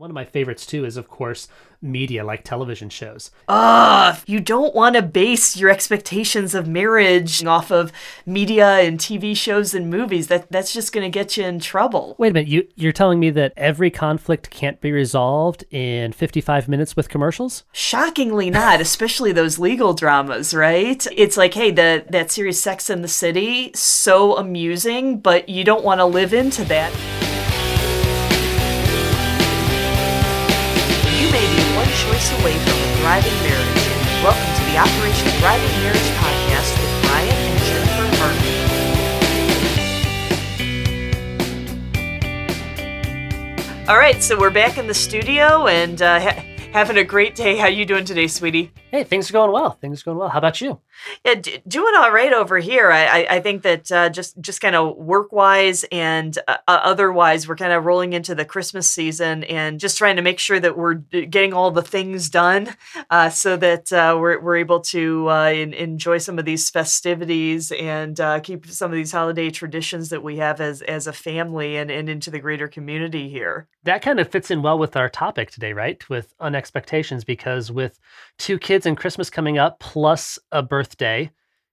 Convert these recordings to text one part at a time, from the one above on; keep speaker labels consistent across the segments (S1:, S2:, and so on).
S1: One of my favorites too is, of course, media like television shows.
S2: Ugh, you don't want to base your expectations of marriage off of media and TV shows and movies. That that's just going to get you in trouble.
S1: Wait a minute, you you're telling me that every conflict can't be resolved in 55 minutes with commercials?
S2: Shockingly not, especially those legal dramas, right? It's like, hey, the that series Sex in the City, so amusing, but you don't want to live into that. Choice away from a thriving marriage. Welcome to the Operation Thriving Marriage podcast with Brian and Jennifer Hartman. All right, so we're back in the studio and uh, ha- having a great day. How you doing today, sweetie?
S1: Hey, things are going well. Things are going well. How about you?
S2: Yeah, d- doing all right over here. I I, I think that uh, just just kind of work wise and uh, otherwise, we're kind of rolling into the Christmas season and just trying to make sure that we're getting all the things done uh, so that uh, we're we're able to uh, in, enjoy some of these festivities and uh, keep some of these holiday traditions that we have as as a family and, and into the greater community here.
S1: That kind of fits in well with our topic today, right? With unexpectations, because with two kids kids and Christmas coming up, plus a birthday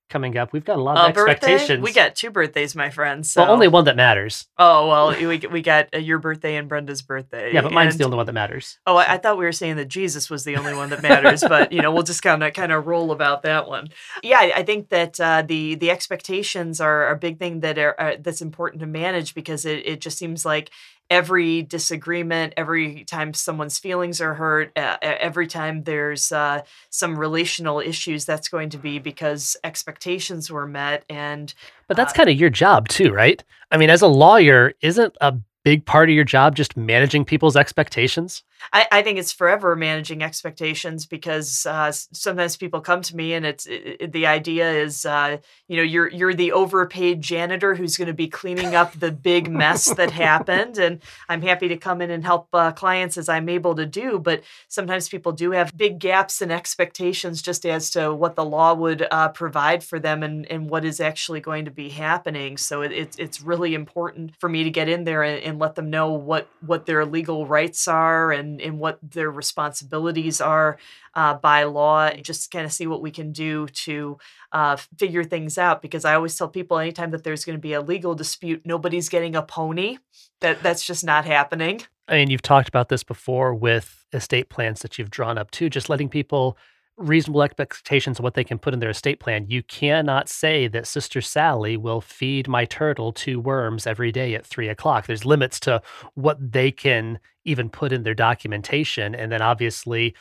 S1: coming up. We've got a lot of expectations.
S2: Birthday? We got two birthdays, my friends. So.
S1: Well, only one that matters.
S2: Oh well, we we got uh, your birthday and Brenda's birthday.
S1: Yeah, but mine's and, the only one that matters.
S2: Oh, I, I, thought we were saying that Jesus was the only one that matters, but you know, we'll just kind of kind of roll about that one. Yeah, I, I think that uh, the the expectations are a big thing that are, are that's important to manage because it it just seems like every disagreement, every time someone's feelings are hurt, uh, every time there's uh, some relational issues, that's going to be because expectations were met. And
S1: but that's uh, kind of your job too, right? I mean, as a lawyer, isn't a big part of your job just managing people's expectations?
S2: I, I think it's forever managing expectations because uh, sometimes people come to me and it's it, it, the idea is uh, you know you're you're the overpaid janitor who's going to be cleaning up the big mess that happened and I'm happy to come in and help uh, clients as I'm able to do but sometimes people do have big gaps in expectations just as to what the law would uh, provide for them and, and what is actually going to be happening so it, it's it's really important for me to get in there and, and let them know what what their legal rights are and, and what their responsibilities are uh, by law just kind of see what we can do to uh, figure things out because i always tell people anytime that there's going to be a legal dispute nobody's getting a pony. That that's just not happening.
S1: I mean you've talked about this before with estate plans that you've drawn up too just letting people reasonable expectations of what they can put in their estate plan. You cannot say that Sister Sally will feed my turtle two worms every day at three o'clock. There's limits to what they can even put in their documentation. And then obviously,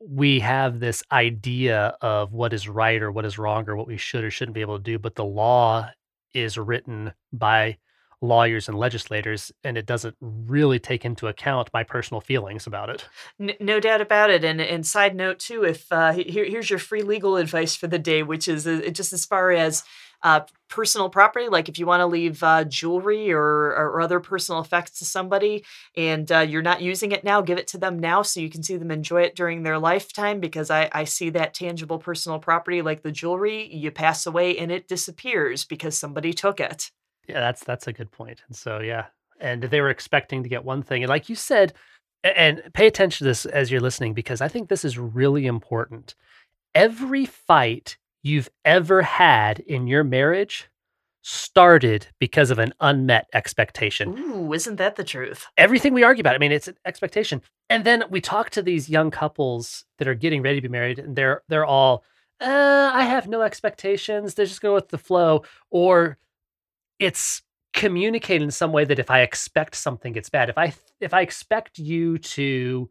S1: we have this idea of what is right or what is wrong or what we should or shouldn't be able to do, but the law is written by lawyers and legislators, and it doesn't really take into account my personal feelings about it.
S2: no doubt about it. And, and side note too, if uh, here, here's your free legal advice for the day, which is uh, just as far as uh, personal property, like if you want to leave uh, jewelry or, or, other personal effects to somebody and uh, you're not using it now, give it to them now so you can see them enjoy it during their lifetime. Because I, I see that tangible personal property, like the jewelry, you pass away and it disappears because somebody took it.
S1: Yeah, that's that's a good point. And so yeah, and they were expecting to get one thing, and like you said, and pay attention to this as you're listening because I think this is really important. Every fight you've ever had in your marriage started because of an unmet expectation.
S2: Ooh, isn't that the truth?
S1: Everything we argue about, I mean, it's an expectation. And then we talk to these young couples that are getting ready to be married, and they're they're all, uh, I have no expectations. They just go with the flow, or it's communicated in some way that if I expect something, it's bad. If I if I expect you to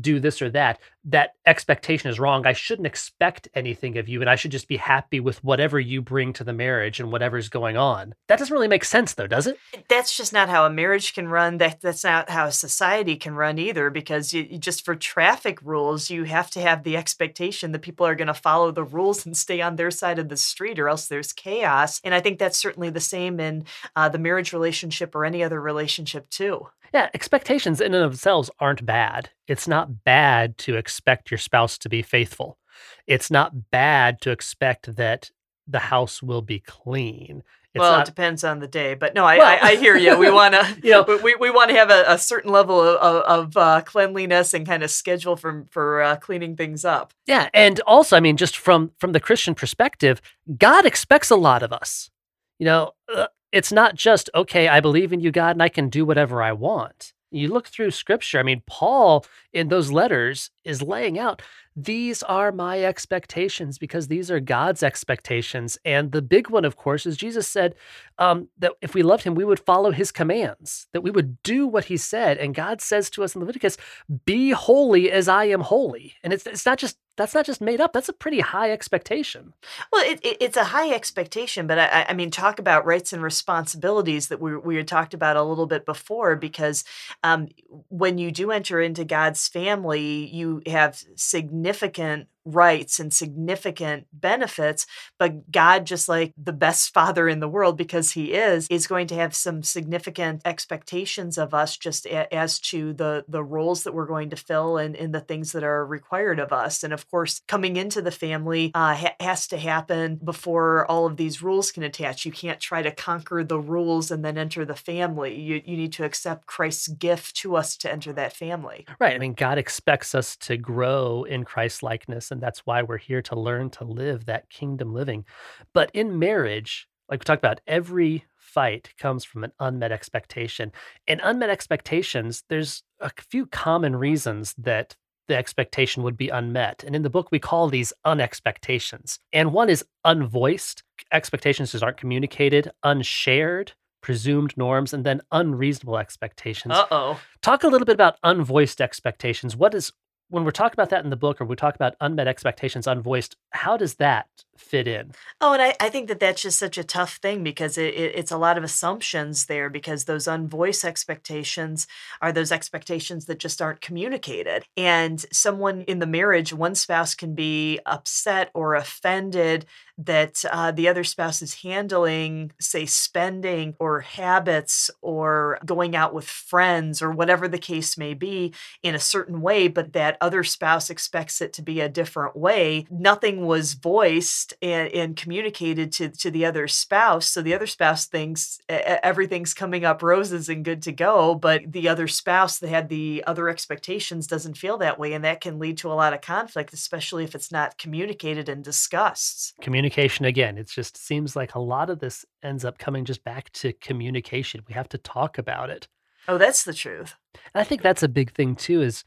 S1: do this or that, that expectation is wrong. I shouldn't expect anything of you, and I should just be happy with whatever you bring to the marriage and whatever's going on. That doesn't really make sense, though, does it?
S2: That's just not how a marriage can run. That that's not how a society can run either. Because you, you just for traffic rules, you have to have the expectation that people are going to follow the rules and stay on their side of the street, or else there's chaos. And I think that's certainly the same in uh, the marriage relationship or any other relationship too.
S1: Yeah, expectations in and of themselves aren't bad. It's not bad to expect your spouse to be faithful. It's not bad to expect that the house will be clean.
S2: It's well, not, it depends on the day, but no, I, well, I, I, hear you. We want to, you know, we, we want to have a, a, certain level of, of uh, cleanliness and kind of schedule for for uh, cleaning things up.
S1: Yeah, and also, I mean, just from from the Christian perspective, God expects a lot of us. You know, uh, it's not just okay. I believe in you, God, and I can do whatever I want. You look through Scripture. I mean, Paul in those letters is laying out these are my expectations because these are God's expectations. And the big one, of course, is Jesus said um, that if we loved him, we would follow his commands, that we would do what he said. And God says to us in Leviticus, be holy as I am holy. And it's, it's not just that's not just made up. That's a pretty high expectation.
S2: Well, it, it, it's a high expectation, but I, I, mean, talk about rights and responsibilities that we, we had talked about a little bit before, because um, when you do enter into God's family, you have significant rights and significant benefits. But God, just like the best father in the world, because he is, is going to have some significant expectations of us just a, as to the, the roles that we're going to fill and, and the things that are required of us. And of course, coming into the family uh, ha- has to happen before all of these rules can attach. You can't try to conquer the rules and then enter the family. You, you need to accept Christ's gift to us to enter that family.
S1: Right. I mean, God expects us to grow in Christ likeness and that's why we're here to learn to live that kingdom living. But in marriage, like we talked about, every fight comes from an unmet expectation. And unmet expectations, there's a few common reasons that the expectation would be unmet. And in the book, we call these unexpectations. And one is unvoiced. Expectations just aren't communicated, unshared, presumed norms, and then unreasonable expectations.
S2: Uh oh.
S1: Talk a little bit about unvoiced expectations. What is when we're talking about that in the book or we talk about unmet expectations unvoiced how does that fit in
S2: oh and i, I think that that's just such a tough thing because it, it, it's a lot of assumptions there because those unvoiced expectations are those expectations that just aren't communicated and someone in the marriage one spouse can be upset or offended that uh, the other spouse is handling, say, spending or habits or going out with friends or whatever the case may be in a certain way, but that other spouse expects it to be a different way. Nothing was voiced and, and communicated to, to the other spouse. So the other spouse thinks everything's coming up roses and good to go, but the other spouse that had the other expectations doesn't feel that way. And that can lead to a lot of conflict, especially if it's not communicated and discussed.
S1: Communication communication again. It just seems like a lot of this ends up coming just back to communication. We have to talk about it.
S2: Oh, that's the truth.
S1: And I think that's a big thing too is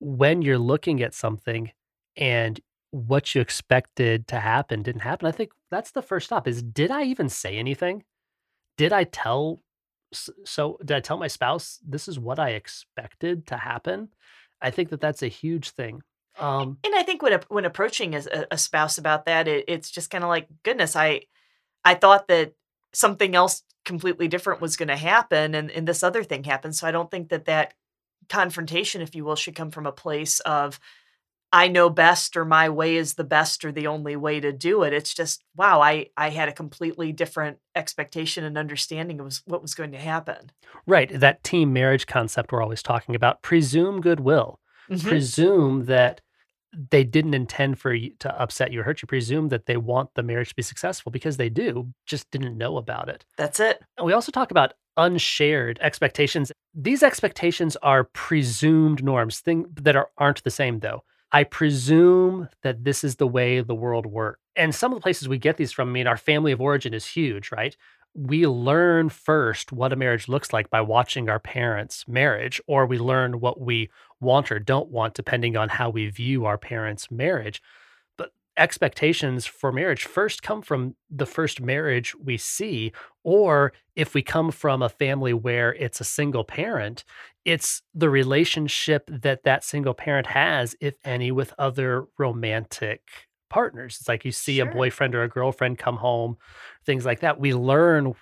S1: when you're looking at something and what you expected to happen didn't happen. I think that's the first stop is did I even say anything? Did I tell so did I tell my spouse this is what I expected to happen? I think that that's a huge thing.
S2: Um, and I think when when approaching a, a spouse about that, it, it's just kind of like, goodness, I I thought that something else completely different was going to happen, and and this other thing happened. So I don't think that that confrontation, if you will, should come from a place of I know best or my way is the best or the only way to do it. It's just wow, I I had a completely different expectation and understanding of what was going to happen.
S1: Right, that team marriage concept we're always talking about. Presume goodwill. Mm-hmm. Presume that they didn't intend for you to upset you or hurt you. Presume that they want the marriage to be successful because they do, just didn't know about it.
S2: That's it.
S1: And we also talk about unshared expectations. These expectations are presumed norms, things that are, aren't the same though. I presume that this is the way the world works. And some of the places we get these from, I mean, our family of origin is huge, right? we learn first what a marriage looks like by watching our parents' marriage, or we learn what we want or don't want depending on how we view our parents' marriage. Expectations for marriage first come from the first marriage we see, or if we come from a family where it's a single parent, it's the relationship that that single parent has, if any, with other romantic partners. It's like you see sure. a boyfriend or a girlfriend come home, things like that. We learn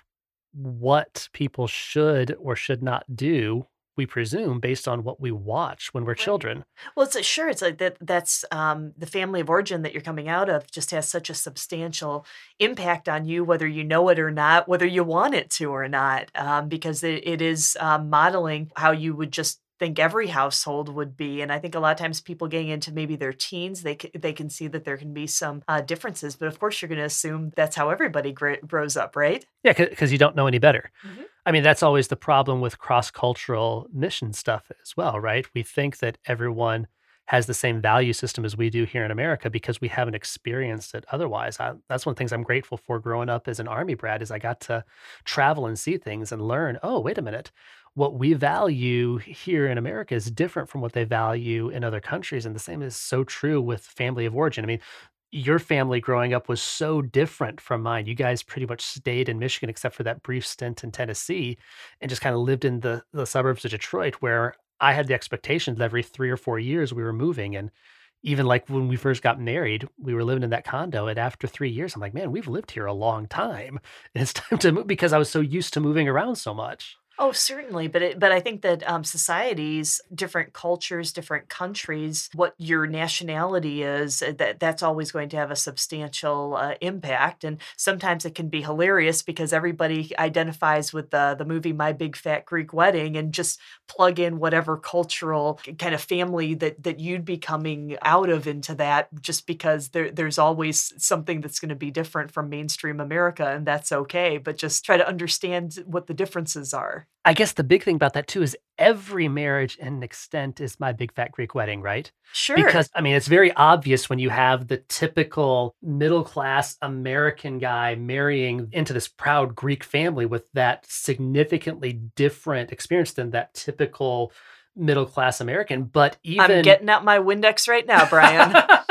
S1: what people should or should not do we presume based on what we watch when we're right. children.
S2: Well, it's a, sure it's like that. That's um, the family of origin that you're coming out of just has such a substantial impact on you, whether you know it or not, whether you want it to or not, um, because it, it is um, modeling how you would just think every household would be. And I think a lot of times people getting into maybe their teens, they can, they can see that there can be some uh, differences. But of course, you're going to assume that's how everybody grows up, right?
S1: Yeah, because you don't know any better. Mm-hmm. I mean, that's always the problem with cross cultural mission stuff as well, right? We think that everyone has the same value system as we do here in America because we haven't experienced it otherwise. I, that's one of the things I'm grateful for growing up as an army brat is I got to travel and see things and learn, oh, wait a minute. What we value here in America is different from what they value in other countries. And the same is so true with family of origin. I mean, your family growing up was so different from mine. You guys pretty much stayed in Michigan except for that brief stint in Tennessee and just kind of lived in the, the suburbs of Detroit where I had the expectation that every three or four years we were moving. And even like when we first got married, we were living in that condo. And after three years, I'm like, man, we've lived here a long time. And it's time to move because I was so used to moving around so much.
S2: Oh, certainly, but it, but I think that um, societies, different cultures, different countries, what your nationality is, uh, that that's always going to have a substantial uh, impact. And sometimes it can be hilarious because everybody identifies with the the movie My Big Fat Greek Wedding and just plug in whatever cultural kind of family that that you'd be coming out of into that, just because there there's always something that's going to be different from mainstream America, and that's okay. But just try to understand what the differences are.
S1: I guess the big thing about that too is every marriage in an extent is my big fat Greek wedding, right?
S2: Sure.
S1: Because I mean, it's very obvious when you have the typical middle class American guy marrying into this proud Greek family with that significantly different experience than that typical middle class American. But even
S2: I'm getting out my Windex right now, Brian.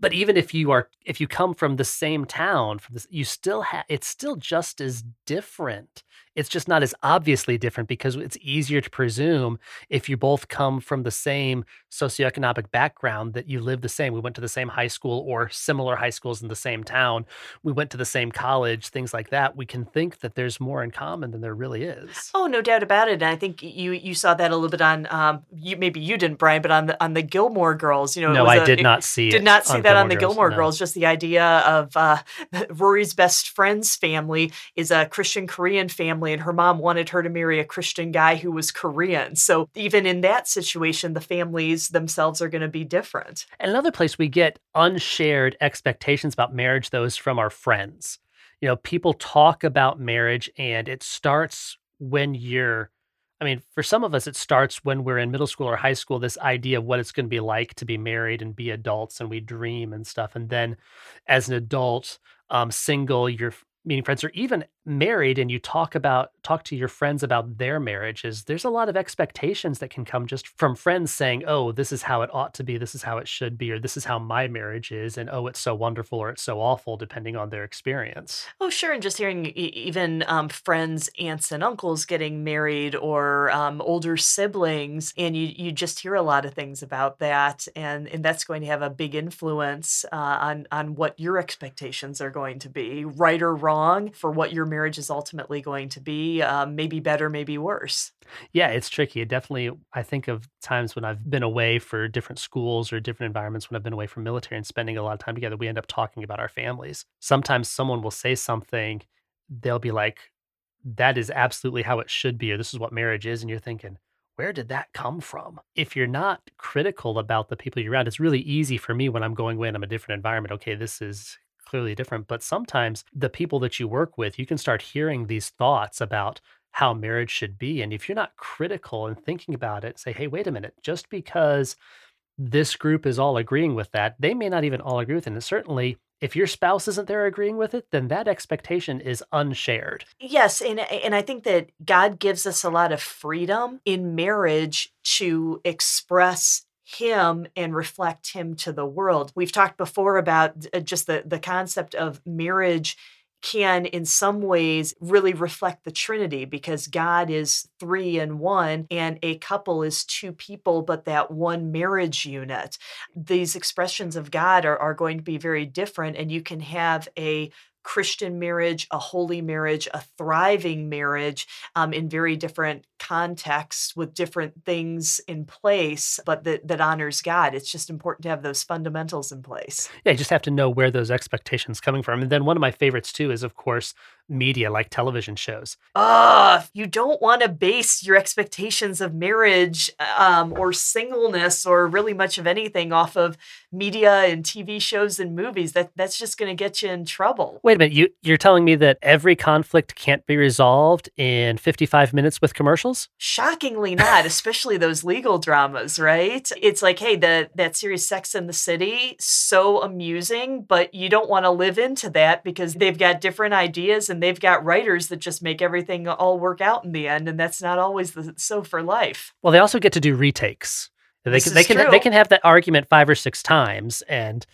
S1: but even if you are if you come from the same town from this you still have it's still just as different it's just not as obviously different because it's easier to presume if you both come from the same socioeconomic background that you live the same. We went to the same high school or similar high schools in the same town. We went to the same college, things like that. We can think that there's more in common than there really is.
S2: Oh, no doubt about it. And I think you you saw that a little bit on um, you maybe you didn't, Brian, but on the on the Gilmore Girls. You know,
S1: no, I did not see.
S2: Did not see that on the Girls, Gilmore no. Girls. Just the idea of uh, Rory's best friend's family is a Christian Korean family family, and her mom wanted her to marry a Christian guy who was Korean. So even in that situation, the families themselves are going to be different.
S1: Another place we get unshared expectations about marriage, those from our friends. You know, people talk about marriage, and it starts when you're I mean, for some of us, it starts when we're in middle school or high school, this idea of what it's going to be like to be married and be adults, and we dream and stuff. And then as an adult, um, single, you're meeting friends or even married and you talk about talk to your friends about their marriages there's a lot of expectations that can come just from friends saying oh this is how it ought to be this is how it should be or this is how my marriage is and oh it's so wonderful or it's so awful depending on their experience.
S2: Oh sure and just hearing even um, friends aunts and uncles getting married or um, older siblings and you you just hear a lot of things about that and and that's going to have a big influence uh, on on what your expectations are going to be right or wrong for what your marriage is ultimately going to be. Um, maybe better, maybe worse.
S1: Yeah, it's tricky. It definitely, I think of times when I've been away for different schools or different environments when I've been away from military and spending a lot of time together, we end up talking about our families. Sometimes someone will say something, they'll be like, that is absolutely how it should be, or this is what marriage is. And you're thinking, where did that come from? If you're not critical about the people you're around, it's really easy for me when I'm going away I'm a different environment. Okay, this is clearly different. But sometimes the people that you work with, you can start hearing these thoughts about how marriage should be. And if you're not critical and thinking about it, say, hey, wait a minute, just because this group is all agreeing with that, they may not even all agree with it. And certainly, if your spouse isn't there agreeing with it, then that expectation is unshared.
S2: Yes, and and I think that God gives us a lot of freedom in marriage to express him and reflect him to the world. We've talked before about uh, just the, the concept of marriage can in some ways really reflect the trinity because god is three in one and a couple is two people but that one marriage unit these expressions of god are, are going to be very different and you can have a Christian marriage, a holy marriage, a thriving marriage um, in very different contexts with different things in place, but that, that honors God. It's just important to have those fundamentals in place.
S1: Yeah, you just have to know where those expectations coming from. And then one of my favorites too is, of course, media like television shows.
S2: Uh, you don't want to base your expectations of marriage um, or singleness or really much of anything off of media and TV shows and movies. That that's just going to get you in trouble.
S1: Wait a minute, you you're telling me that every conflict can't be resolved in 55 minutes with commercials?
S2: Shockingly not, especially those legal dramas, right? It's like, hey, the that series Sex in the City, so amusing, but you don't want to live into that because they've got different ideas and they've got writers that just make everything all work out in the end, and that's not always the, so for life.
S1: Well, they also get to do retakes. They
S2: This
S1: can they can
S2: true.
S1: they can have that argument five or six times and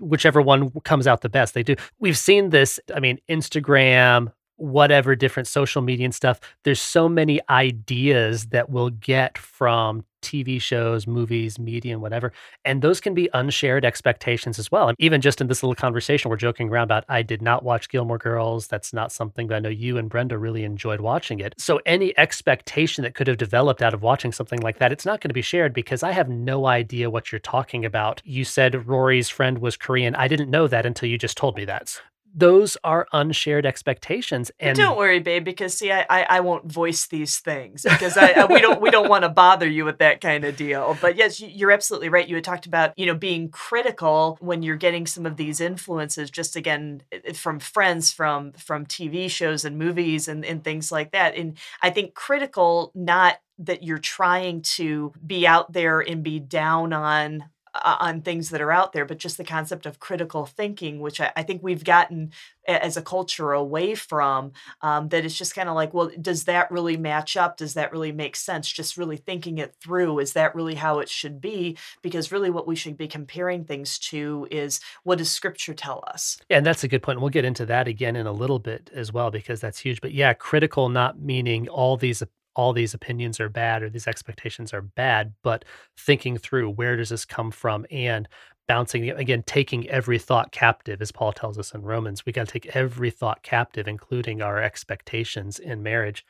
S1: whichever one comes out the best they do. We've seen this, I mean, Instagram, whatever different social media and stuff. There's so many ideas that we'll get from TV shows, movies, media, and whatever. And those can be unshared expectations as well. And even just in this little conversation, we're joking around about I did not watch Gilmore Girls. That's not something that I know you and Brenda really enjoyed watching it. So any expectation that could have developed out of watching something like that, it's not going to be shared because I have no idea what you're talking about. You said Rory's friend was Korean. I didn't know that until you just told me that. Those are unshared expectations. And
S2: don't worry, babe, because see, I, I, I won't voice these things because I, I we don't we don't want to bother you with that kind of deal. But yes, you- you're absolutely right. You had talked about you know being critical when you're getting some of these influences, just again from friends, from from TV shows and movies and and things like that. And I think critical, not that you're trying to be out there and be down on on things that are out there, but just the concept of critical thinking, which I, I think we've gotten as a culture away from. Um, that it's just kind of like, well, does that really match up? Does that really make sense? Just really thinking it through. Is that really how it should be? Because really, what we should be comparing things to is what does Scripture tell us?
S1: And that's a good point. We'll get into that again in a little bit as well because that's huge. But yeah, critical not meaning all these all these opinions are bad or these expectations are bad, but thinking through where does this come from and bouncing again, taking every thought captive, as Paul tells us in Romans. We got to take every thought captive, including our expectations in marriage.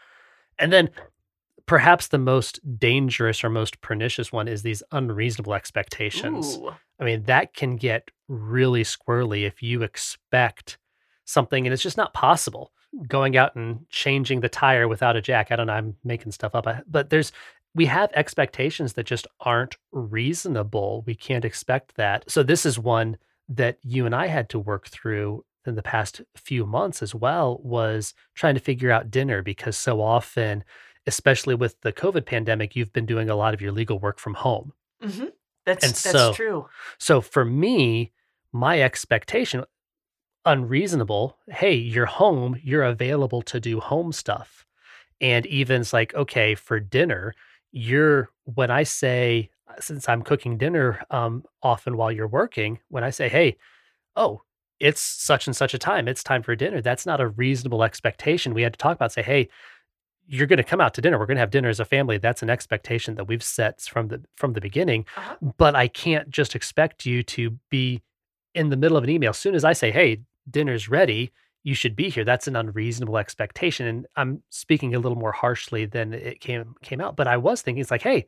S1: And then perhaps the most dangerous or most pernicious one is these unreasonable expectations.
S2: Ooh.
S1: I mean, that can get really squirrely if you expect something and it's just not possible. Going out and changing the tire without a jack. I don't know. I'm making stuff up. But there's, we have expectations that just aren't reasonable. We can't expect that. So, this is one that you and I had to work through in the past few months as well was trying to figure out dinner because so often, especially with the COVID pandemic, you've been doing a lot of your legal work from home.
S2: hmm That's
S1: And
S2: that's
S1: so-
S2: true.
S1: So for me, my expectation unreasonable, hey, you're home, you're available to do home stuff. And even it's like, okay, for dinner, you're when I say since I'm cooking dinner um often while you're working, when I say, "Hey, oh, it's such and such a time, it's time for dinner." That's not a reasonable expectation. We had to talk about say, "Hey, you're going to come out to dinner. We're going to have dinner as a family." That's an expectation that we've set from the from the beginning
S2: Uh-huh.
S1: but I can't just expect you to be in the middle of an email. As soon as I say, hey, dinner's ready, you should be here. That's an unreasonable expectation. And I'm speaking a little more harshly than it came came out. But I was thinking, it's like, hey,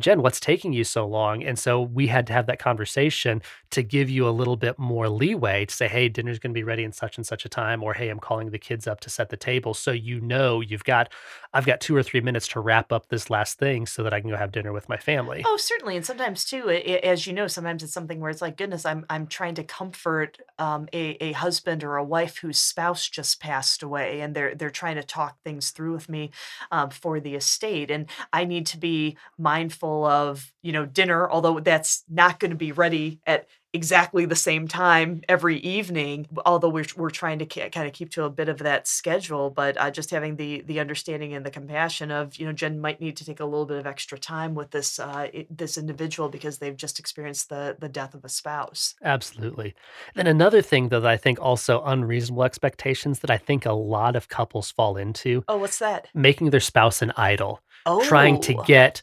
S1: Jen, what's taking you so long? And so we had to have that conversation to give you a little bit more leeway to say, hey, dinner's going to be ready in such and such a time, or hey, I'm calling the kids up to set the table. So you know you've got, I've got two or three minutes to wrap up this last thing so that I can go have dinner with my family.
S2: Oh, certainly, and sometimes too, i- i- as you know, sometimes it's something where it's like, goodness, I'm I'm trying to comfort um, a a husband or a wife whose spouse just passed away, and they're they're trying to talk things through with me um, for the estate, and I need to be mindful of you know dinner, although that's not going to be ready at exactly the same time every evening although we're, we're trying to kind of keep to a bit of that schedule but uh, just having the the understanding and the compassion of you know jen might need to take a little bit of extra time with this uh, i- this individual because they've just experienced the the death of a spouse.
S1: Absolutely. Then another thing though that I think also unreasonable expectations that I think a lot of couples fall into,
S2: oh what's that?
S1: making their spouse an idol,
S2: oh
S1: trying to get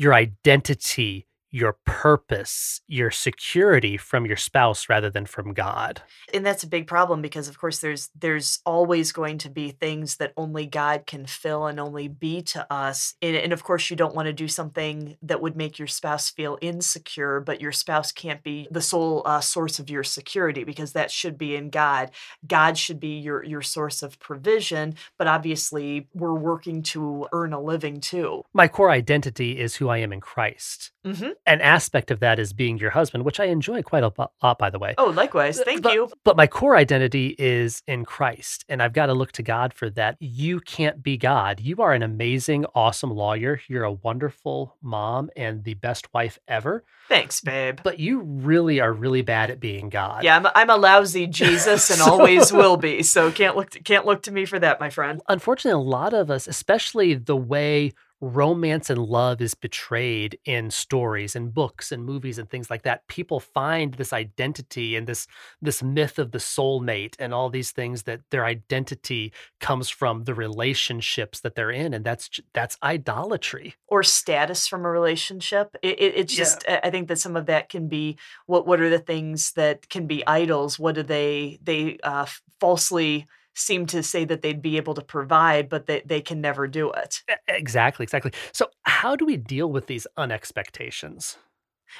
S1: your identity, your purpose, your security from your spouse rather than from God.
S2: And that's a big problem because of course there's there's always going to be things that only God can fill and only be to us. And, and of course you don't want to do something that would make your spouse feel insecure, but your spouse can't be the sole uh, source of your security because that should be in God. God should be your your source of provision, but obviously we're working to earn a living too.
S1: My core identity is who I am in Christ.
S2: Mm-hmm.
S1: An aspect of that is being your husband, which I enjoy quite a lot, by the way.
S2: Oh, likewise. Thank
S1: but,
S2: you.
S1: But my core identity is in Christ, and I've got to look to God for that. You can't be God. You are an amazing, awesome lawyer. You're a wonderful mom and the best wife ever.
S2: Thanks, babe.
S1: But you really are really bad at being God.
S2: Yeah, I'm, I'm a lousy Jesus and so, always will be. So can't look to, can't look to me for that, my friend.
S1: Unfortunately, a lot of us, especially the way romance and love is betrayed in stories and books and movies and things like that people find this identity and this this myth of the soulmate and all these things that their identity comes from the relationships that they're in and that's that's idolatry.
S2: Or status from a relationship. It, it, it's just yeah. i think that some of that can be what what are the things that can be idols? What do they they uh, falsely seem to say that they'd be able to provide, but they, they can never do it.
S1: Exactly, exactly. So, how do we deal with these unexpectations?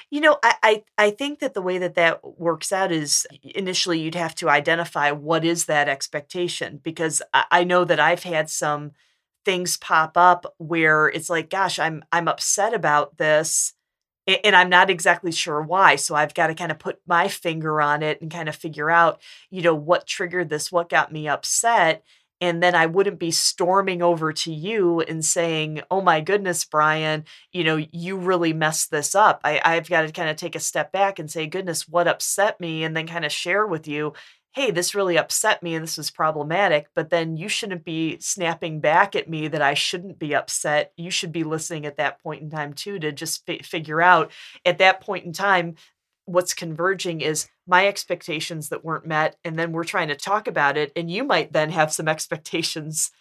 S2: You know, I, I, I think that the way that that works out is initially you'd have to identify what is that expectation because I, I know that I've had some things pop up where it's like, gosh, I'm I'm upset about this and I'm not exactly sure why. So I've got to kind of put my finger on it and kind of figure out, you know, what triggered this, what got me upset. And then I wouldn't be storming over to you and saying, oh my goodness, Brian, you know, you really messed this up. I, I've got to kind of take a step back and say, goodness, what upset me? And then kind of share with you hey, this really upset me and this was problematic, but then you shouldn't be snapping back at me that I shouldn't be upset. You should be listening at that point in time too to just fi- figure out at that point in time what's converging is my expectations that weren't met and then we're trying to talk about it and you might then have some expectations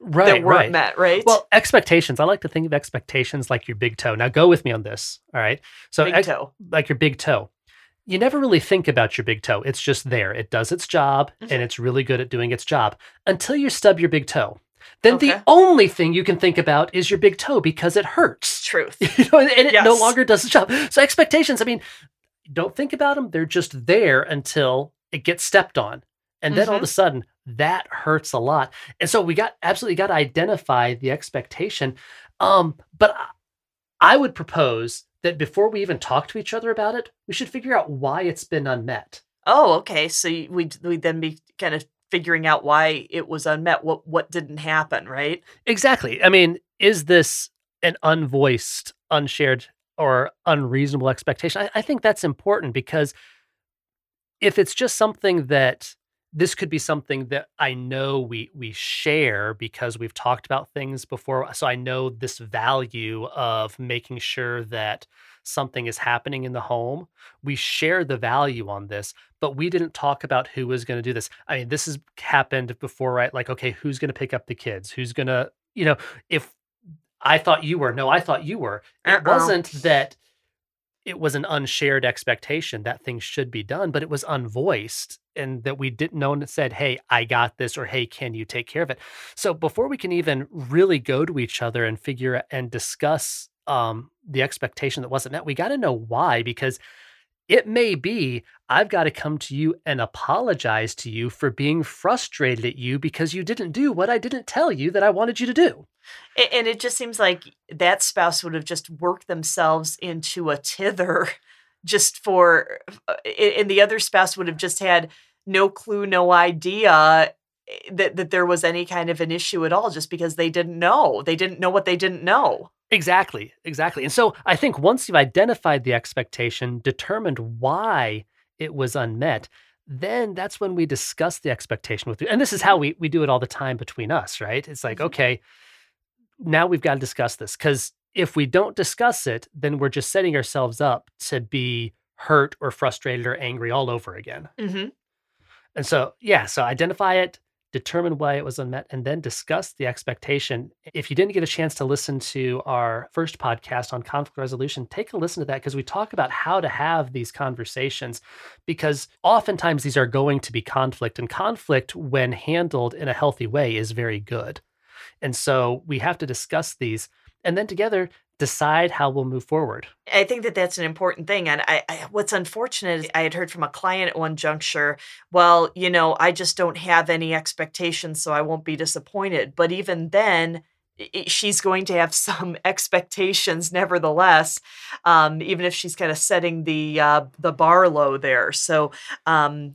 S2: right, that weren't right. met, right?
S1: Well, expectations. I like to think of expectations like your big toe. Now, go with me on this. All right.
S2: So, big ex- toe.
S1: like your big toe you never really think about your big toe. It's just there. It does its job mm-hmm. and it's really good at doing its job until you stub your big toe. Then okay. the only thing you can think about is your big toe because it hurts.
S2: Truth.
S1: you know, and it yes. no longer does its job. So expectations, I mean, don't think about them. They're just there until it gets stepped on. And then mm-hmm. all of a mm-hmm. sudden, that hurts a lot. And so we got absolutely got to identify the expectation. Um, but I would propose that before we even talk to each other about it, we should figure out why it's been unmet.
S2: Oh, okay. So we we then be kind of figuring out why it was unmet. What what didn't happen, right?
S1: Exactly. I mean, is this an unvoiced, unshared, or unreasonable expectation? I, I think that's important because if it's just something that this could be something that I know we we share because we've talked about things before. So I know this value of making sure that something is happening in the home. We share the value on this, but we didn't talk about who was going to do this. I mean, this has happened before, right? Like, okay, who's going to pick up the kids? Who's going to, you know, if I thought you were, no, I thought you were. It Uh-oh. wasn't that it was an unshared expectation that things should be done, but it was unvoiced and that we didn't know and said, Hey, I got this, or Hey, can you take care of it? So before we can even really go to each other and figure and discuss um, the expectation that wasn't met, we got to know why, because it may be I've got to come to you and apologize to you for being frustrated at you because you didn't do what I didn't tell you that I wanted you to do.
S2: And it just seems like that spouse would have just worked themselves into a tither just for, uh, and the other spouse would have just had no clue, no idea eh, that, that there was any kind of an issue at all just because they didn't know. They didn't know what they didn't know.
S1: Exactly, exactly. And so I think once you've identified the expectation, determined why it was unmet, then that's when we discuss the expectation with you. And this is how we we do it all the time between us, right? It's like, mm-hmm. okay, now we've got to discuss this because if we don't discuss it, then we're just setting ourselves up to be hurt or frustrated or angry all over again.
S2: Mm-hmm.
S1: And so, yeah, so identify it, determine why it was unmet, and then discuss the expectation. If you didn't get a chance to listen to our first podcast on conflict resolution, take a listen to that because we talk about how to have these conversations. Because oftentimes these are going to be conflict, and conflict, when handled in a healthy way, is very good. And so we have to discuss these and then together decide how we'll move forward.
S2: I think that that's an important thing. And I, I, what's unfortunate is I had heard from a client at one juncture, well, you know, I just don't have any expectations, so I won't be disappointed. But even then, she's going to have some expectations nevertheless um, even if she's kind of setting the uh, the bar low there so um,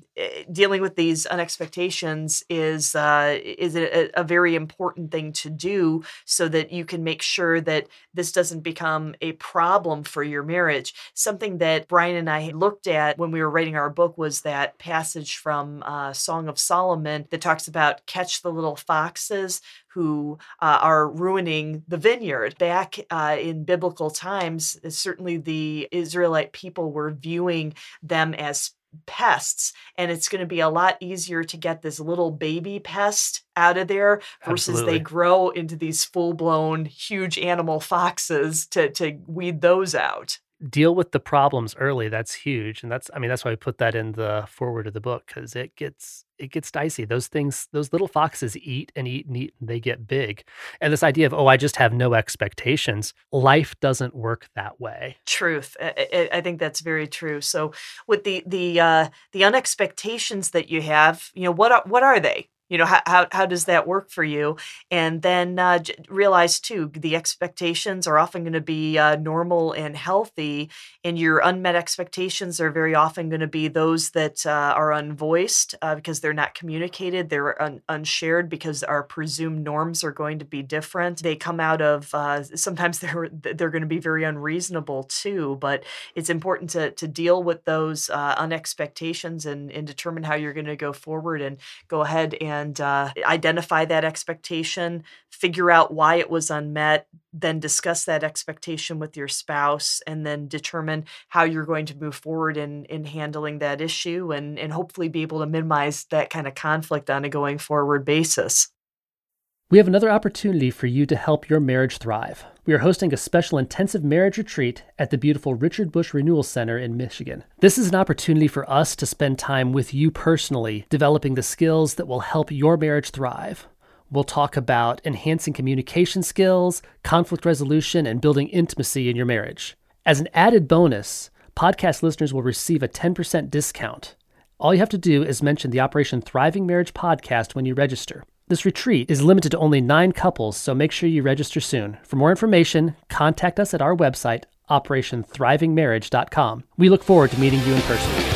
S2: dealing with these unexpectations is uh, is a, a, very important thing to do so that you can make sure that this doesn't become a problem for your marriage something that brian and i looked at when we were writing our book was that passage from uh, song of solomon that talks about catch the little foxes who uh, are ruining the vineyard. Back uh, in biblical times, certainly the Israelite people were viewing them as pests and it's going to be a lot easier to get this little baby pest out of there versus Absolutely. they grow into these full-blown huge animal foxes to to weed those out
S1: deal with the problems early that's huge and that's i mean that's why i put that in the foreword of the book because it gets it gets dicey. Those things those little foxes eat and eat and eat and they get big and this idea of oh i just have no expectations life doesn't work that way.
S2: Truth i, I think that's very true so with the the uh the unexpectations that you have you know what are what are they you know how, how, how does that work for you? And then uh, realize too the expectations are often going to be uh, normal and healthy and your unmet expectations are very often going to be those that uh, are unvoiced uh, because they're not communicated they're un- unshared because our presumed norms are going to be different. They come out of uh, sometimes they're they're going to be very unreasonable too but it's important to to deal with those uh, unexpectations and and determine how you're going to go forward and go ahead and and uh, identify that expectation, figure out why it was unmet, then discuss that expectation with your spouse, and then determine how you're going to move forward in, in handling that issue and, and hopefully be able to minimize that kind of conflict on a going forward basis.
S1: We have another opportunity for you to help your marriage thrive. We are hosting a special intensive marriage retreat at the beautiful Richard Bush Renewal Center in Michigan. This is an opportunity for us to spend time with you personally, developing the skills that will help your marriage thrive. We'll talk about enhancing communication skills, conflict resolution, and building intimacy in your marriage. As an added bonus, podcast listeners will receive a 10% discount. All you have to do is mention the Operation Thriving Marriage podcast when you register. This retreat is limited to only nine couples, so make sure you register soon. For more information, contact us at our website, operationthrivingmarriage.com. We look forward to meeting you in person.